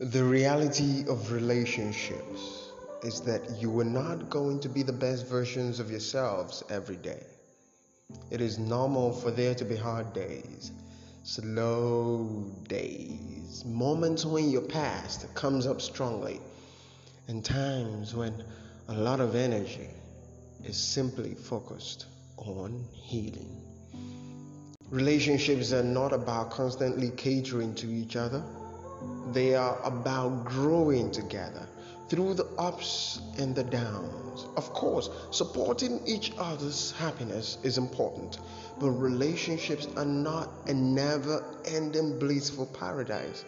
The reality of relationships is that you are not going to be the best versions of yourselves every day. It is normal for there to be hard days, slow days, moments when your past comes up strongly, and times when a lot of energy is simply focused on healing. Relationships are not about constantly catering to each other they are about growing together through the ups and the downs. Of course, supporting each other's happiness is important, but relationships are not a never ending blissful paradise.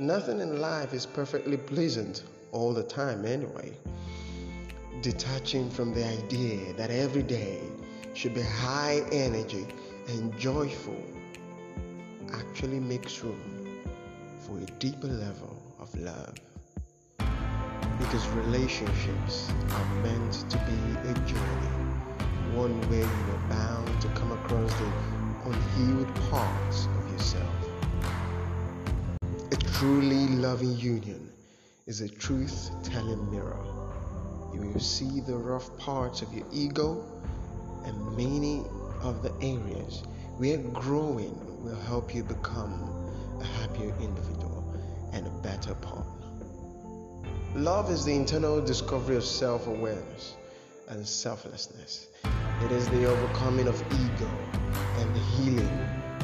Nothing in life is perfectly pleasant all the time, anyway. Detaching from the idea that every day should be high energy and joyful actually makes room for a deeper level of love. Because relationships are meant to be a journey, one where you are bound to come across the unhealed parts of yourself. A truly loving union is a truth telling mirror. You will see the rough parts of your ego and many of the areas where growing will help you become happier individual and a better partner. Love is the internal discovery of self awareness and selflessness. It is the overcoming of ego and the healing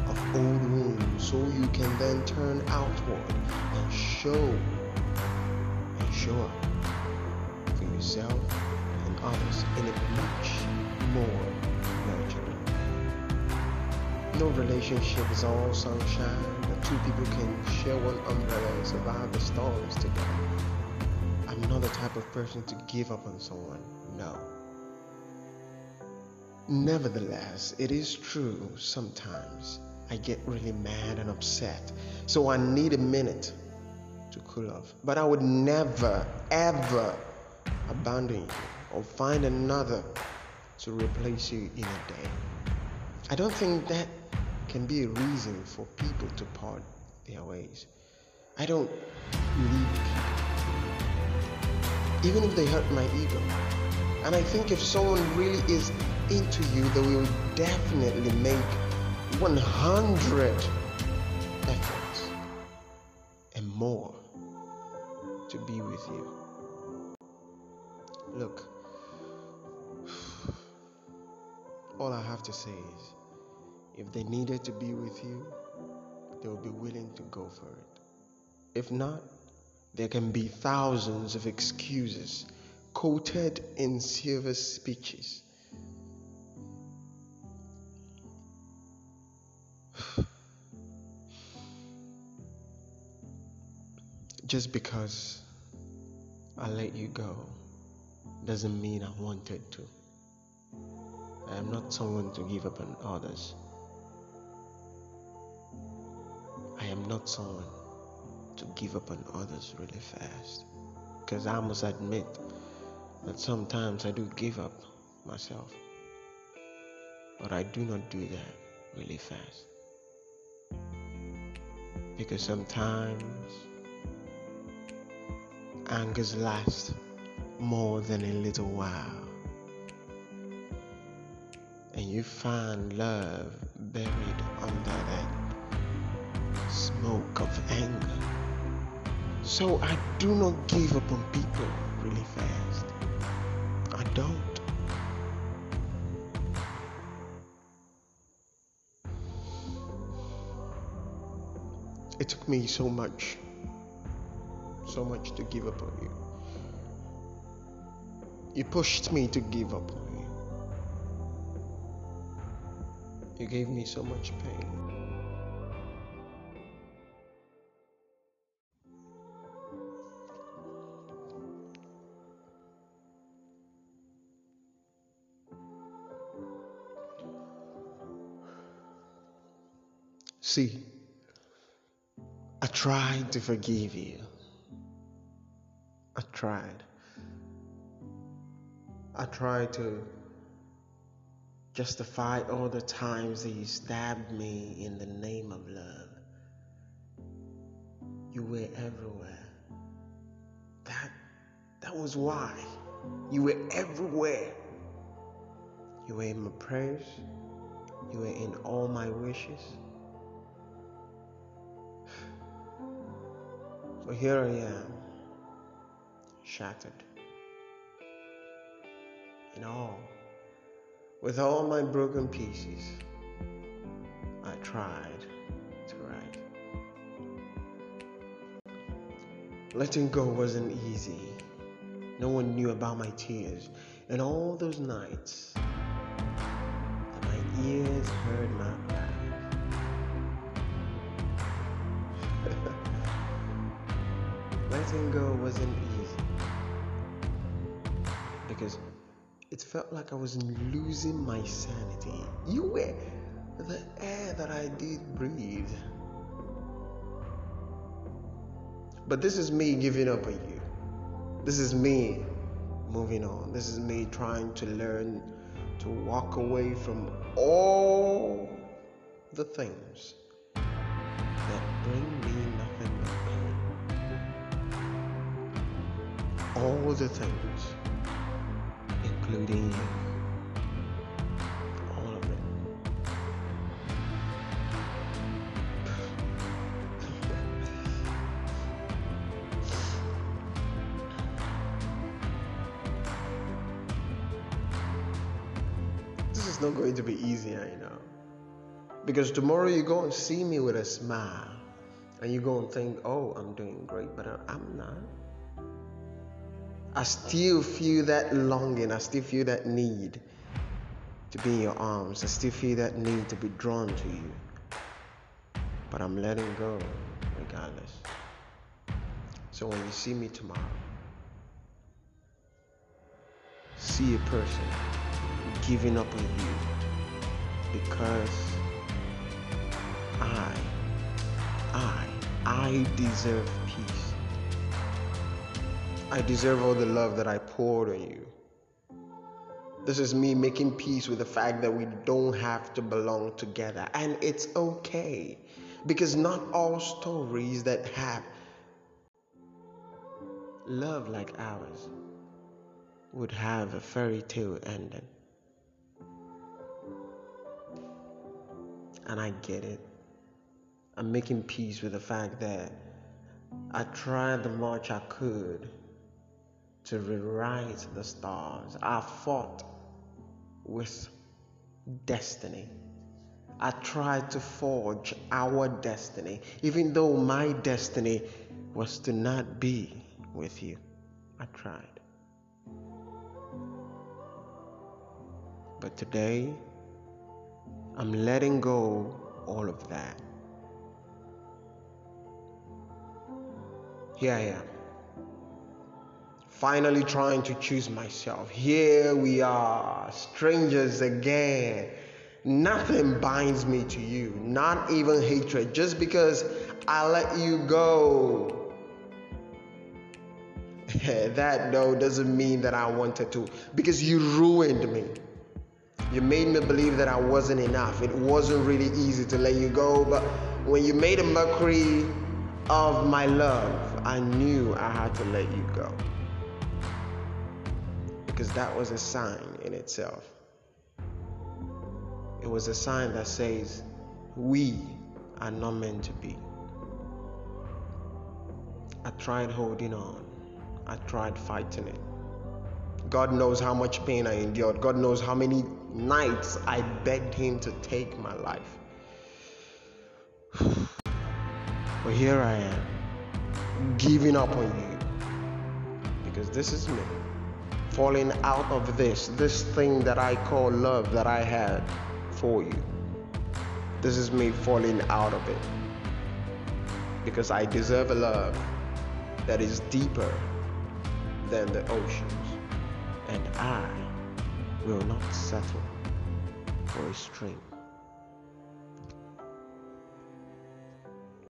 of old wounds so you can then turn outward and show and show up for yourself and others in a much more nurturing. No relationship is all sunshine two people can share one umbrella and survive the storms together. I'm not the type of person to give up on someone, no. Nevertheless, it is true sometimes I get really mad and upset, so I need a minute to cool off. But I would never, ever abandon you or find another to replace you in a day. I don't think that can be a reason for people to part their ways. I don't people, even if they hurt my ego. And I think if someone really is into you, they will definitely make 100 efforts and more to be with you. Look, all I have to say is if they needed to be with you, they will be willing to go for it. If not, there can be thousands of excuses quoted in silver speeches. Just because I let you go doesn't mean I wanted to. I am not someone to give up on others. Am not someone to give up on others really fast. Because I must admit that sometimes I do give up myself. But I do not do that really fast. Because sometimes angers last more than a little while. And you find love buried under that smoke of anger. So I do not give up on people really fast. I don't. It took me so much, so much to give up on you. You pushed me to give up on you. You gave me so much pain. See, I tried to forgive you. I tried. I tried to justify all the times that you stabbed me in the name of love. You were everywhere. That that was why. You were everywhere. You were in my prayers. You were in all my wishes. But here I am, shattered. In all, with all my broken pieces, I tried to write. Letting go wasn't easy. No one knew about my tears and all those nights that my ears heard my go wasn't easy because it felt like I was losing my sanity. You were the air that I did breathe. But this is me giving up on you. This is me moving on. This is me trying to learn to walk away from all the things that bring All the things, including you. All of it. This is not going to be easy, I know. Because tomorrow you're going to see me with a smile and you're going to think, oh, I'm doing great, but I'm not. I still feel that longing, I still feel that need to be in your arms, I still feel that need to be drawn to you. But I'm letting go regardless. So when you see me tomorrow, see a person giving up on you because I, I, I deserve. I deserve all the love that I poured on you. This is me making peace with the fact that we don't have to belong together. And it's okay because not all stories that have love like ours would have a fairy tale ending. and I get it. I'm making peace with the fact that I tried the much I could to rewrite the stars. I fought with destiny. I tried to forge our destiny, even though my destiny was to not be with you. I tried. But today, I'm letting go all of that. Here I am. Finally trying to choose myself. Here we are, strangers again. Nothing binds me to you, not even hatred, just because I let you go. that though doesn't mean that I wanted to, because you ruined me. You made me believe that I wasn't enough. It wasn't really easy to let you go, but when you made a mockery of my love, I knew I had to let you go. Because that was a sign in itself. It was a sign that says, we are not meant to be. I tried holding on, I tried fighting it. God knows how much pain I endured. God knows how many nights I begged Him to take my life. but here I am, giving up on you. Because this is me, falling out of this, this thing that I call love that I had for you. This is me falling out of it. Because I deserve a love that is deeper than the oceans. And I will not settle for a string.